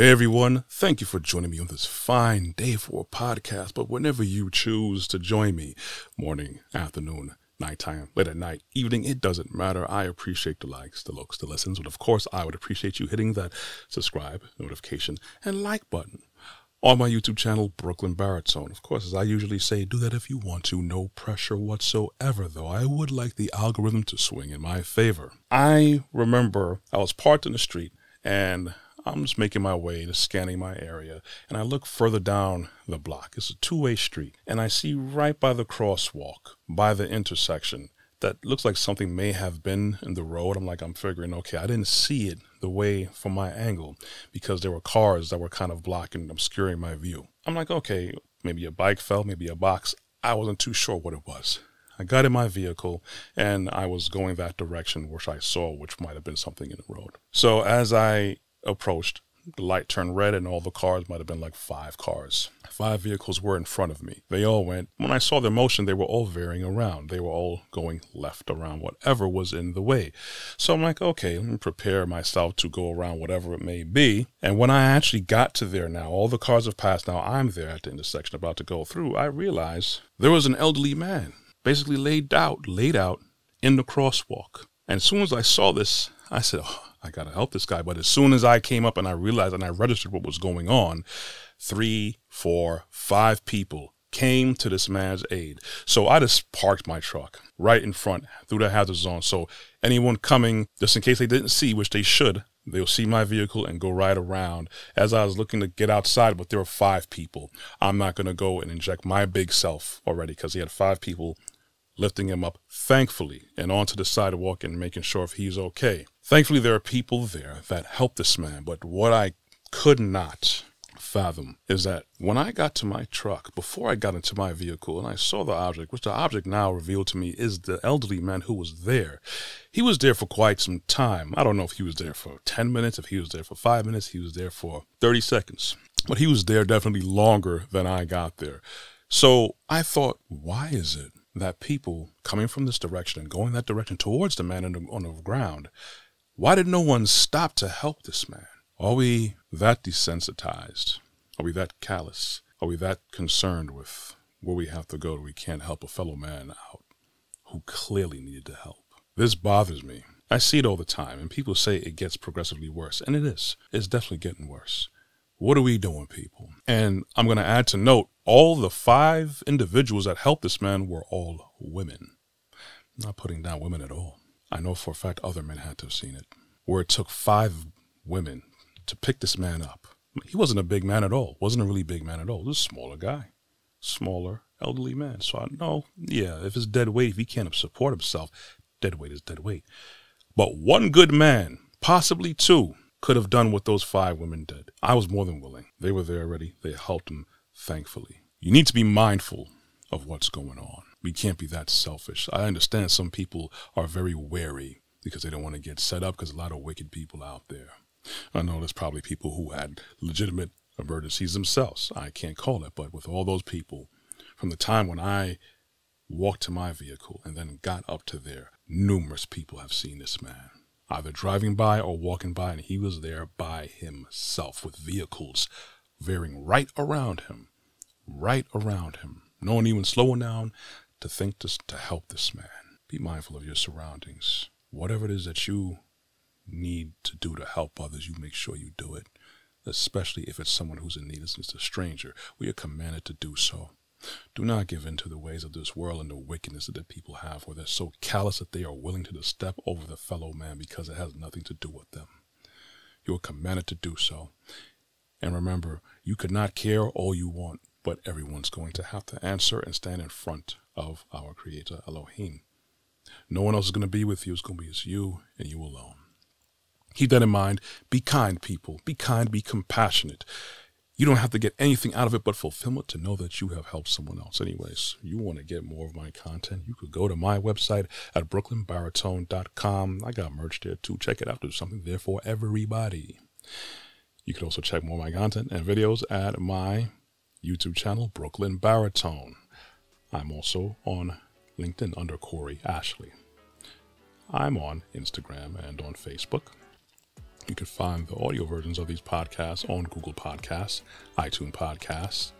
Hey everyone, thank you for joining me on this fine day for a podcast. But whenever you choose to join me, morning, afternoon, nighttime, late at night, evening, it doesn't matter. I appreciate the likes, the looks, the listens, but of course, I would appreciate you hitting that subscribe, notification, and like button on my YouTube channel, Brooklyn Baritone. Of course, as I usually say, do that if you want to. No pressure whatsoever, though. I would like the algorithm to swing in my favor. I remember I was parked in the street and I'm just making my way to scanning my area, and I look further down the block. It's a two way street, and I see right by the crosswalk, by the intersection, that looks like something may have been in the road. I'm like, I'm figuring, okay, I didn't see it the way from my angle because there were cars that were kind of blocking, and obscuring my view. I'm like, okay, maybe a bike fell, maybe a box. I wasn't too sure what it was. I got in my vehicle and I was going that direction, which I saw, which might have been something in the road. So as I approached, the light turned red and all the cars might have been like five cars. Five vehicles were in front of me. They all went. When I saw their motion, they were all veering around. They were all going left around whatever was in the way. So I'm like, okay, let me prepare myself to go around whatever it may be. And when I actually got to there now, all the cars have passed. Now I'm there at the intersection about to go through. I realized there was an elderly man basically laid out, laid out in the crosswalk. And as soon as I saw this, I said, oh, I got to help this guy. But as soon as I came up and I realized and I registered what was going on, three, four, five people came to this man's aid. So I just parked my truck right in front through the hazard zone. So anyone coming, just in case they didn't see, which they should, they'll see my vehicle and go right around. As I was looking to get outside, but there were five people. I'm not going to go and inject my big self already because he had five people lifting him up, thankfully, and onto the sidewalk and making sure if he's okay. Thankfully, there are people there that help this man, but what I could not fathom is that when I got to my truck, before I got into my vehicle and I saw the object, which the object now revealed to me is the elderly man who was there. He was there for quite some time. I don't know if he was there for 10 minutes, if he was there for five minutes, he was there for 30 seconds, but he was there definitely longer than I got there. So I thought, why is it that people coming from this direction and going that direction towards the man on the, on the ground why did no one stop to help this man? Are we that desensitized? Are we that callous? Are we that concerned with where we have to go that we can't help a fellow man out who clearly needed the help? This bothers me. I see it all the time, and people say it gets progressively worse, and it is. It's definitely getting worse. What are we doing, people? And I'm going to add to note all the five individuals that helped this man were all women. I'm not putting down women at all. I know for a fact other men had to have seen it, where it took five women to pick this man up. He wasn't a big man at all, wasn't a really big man at all. This smaller guy, smaller, elderly man. So I know, yeah, if it's dead weight, if he can't support himself, dead weight is dead weight. But one good man, possibly two, could have done what those five women did. I was more than willing. They were there already. They helped him, thankfully. You need to be mindful of what's going on we can't be that selfish. I understand some people are very wary because they don't want to get set up because a lot of wicked people out there. I know there's probably people who had legitimate emergencies themselves. I can't call it, but with all those people, from the time when I walked to my vehicle and then got up to there, numerous people have seen this man, either driving by or walking by, and he was there by himself with vehicles veering right around him, right around him. No one even slowing down to think to, to help this man. Be mindful of your surroundings. Whatever it is that you need to do to help others, you make sure you do it. Especially if it's someone who's in need, it's a stranger. We are commanded to do so. Do not give in to the ways of this world and the wickedness that the people have, where they're so callous that they are willing to step over the fellow man because it has nothing to do with them. You are commanded to do so. And remember, you could not care all you want, but everyone's going to have to answer and stand in front of our Creator Elohim. No one else is going to be with you. It's going to be just you and you alone. Keep that in mind. Be kind, people. Be kind. Be compassionate. You don't have to get anything out of it but fulfillment to know that you have helped someone else. Anyways, you want to get more of my content, you could go to my website at brooklynbaritone.com. I got merch there too. Check it out. There's something there for everybody. You can also check more of my content and videos at my YouTube channel, Brooklyn Baritone. I'm also on LinkedIn under Corey Ashley. I'm on Instagram and on Facebook. You can find the audio versions of these podcasts on Google Podcasts, iTunes Podcasts,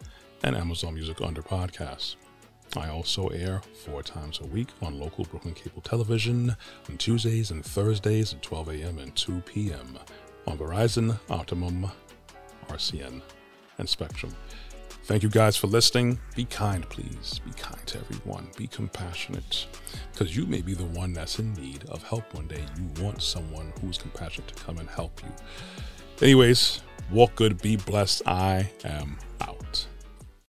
and Amazon Music under Podcasts. I also air four times a week on local Brooklyn Cable Television on Tuesdays and Thursdays at 12 a.m. and 2 p.m. on Verizon, Optimum, RCN, and Spectrum. Thank you guys for listening. Be kind, please. Be kind to everyone. Be compassionate. Because you may be the one that's in need of help one day. You want someone who's compassionate to come and help you. Anyways, walk good, be blessed. I am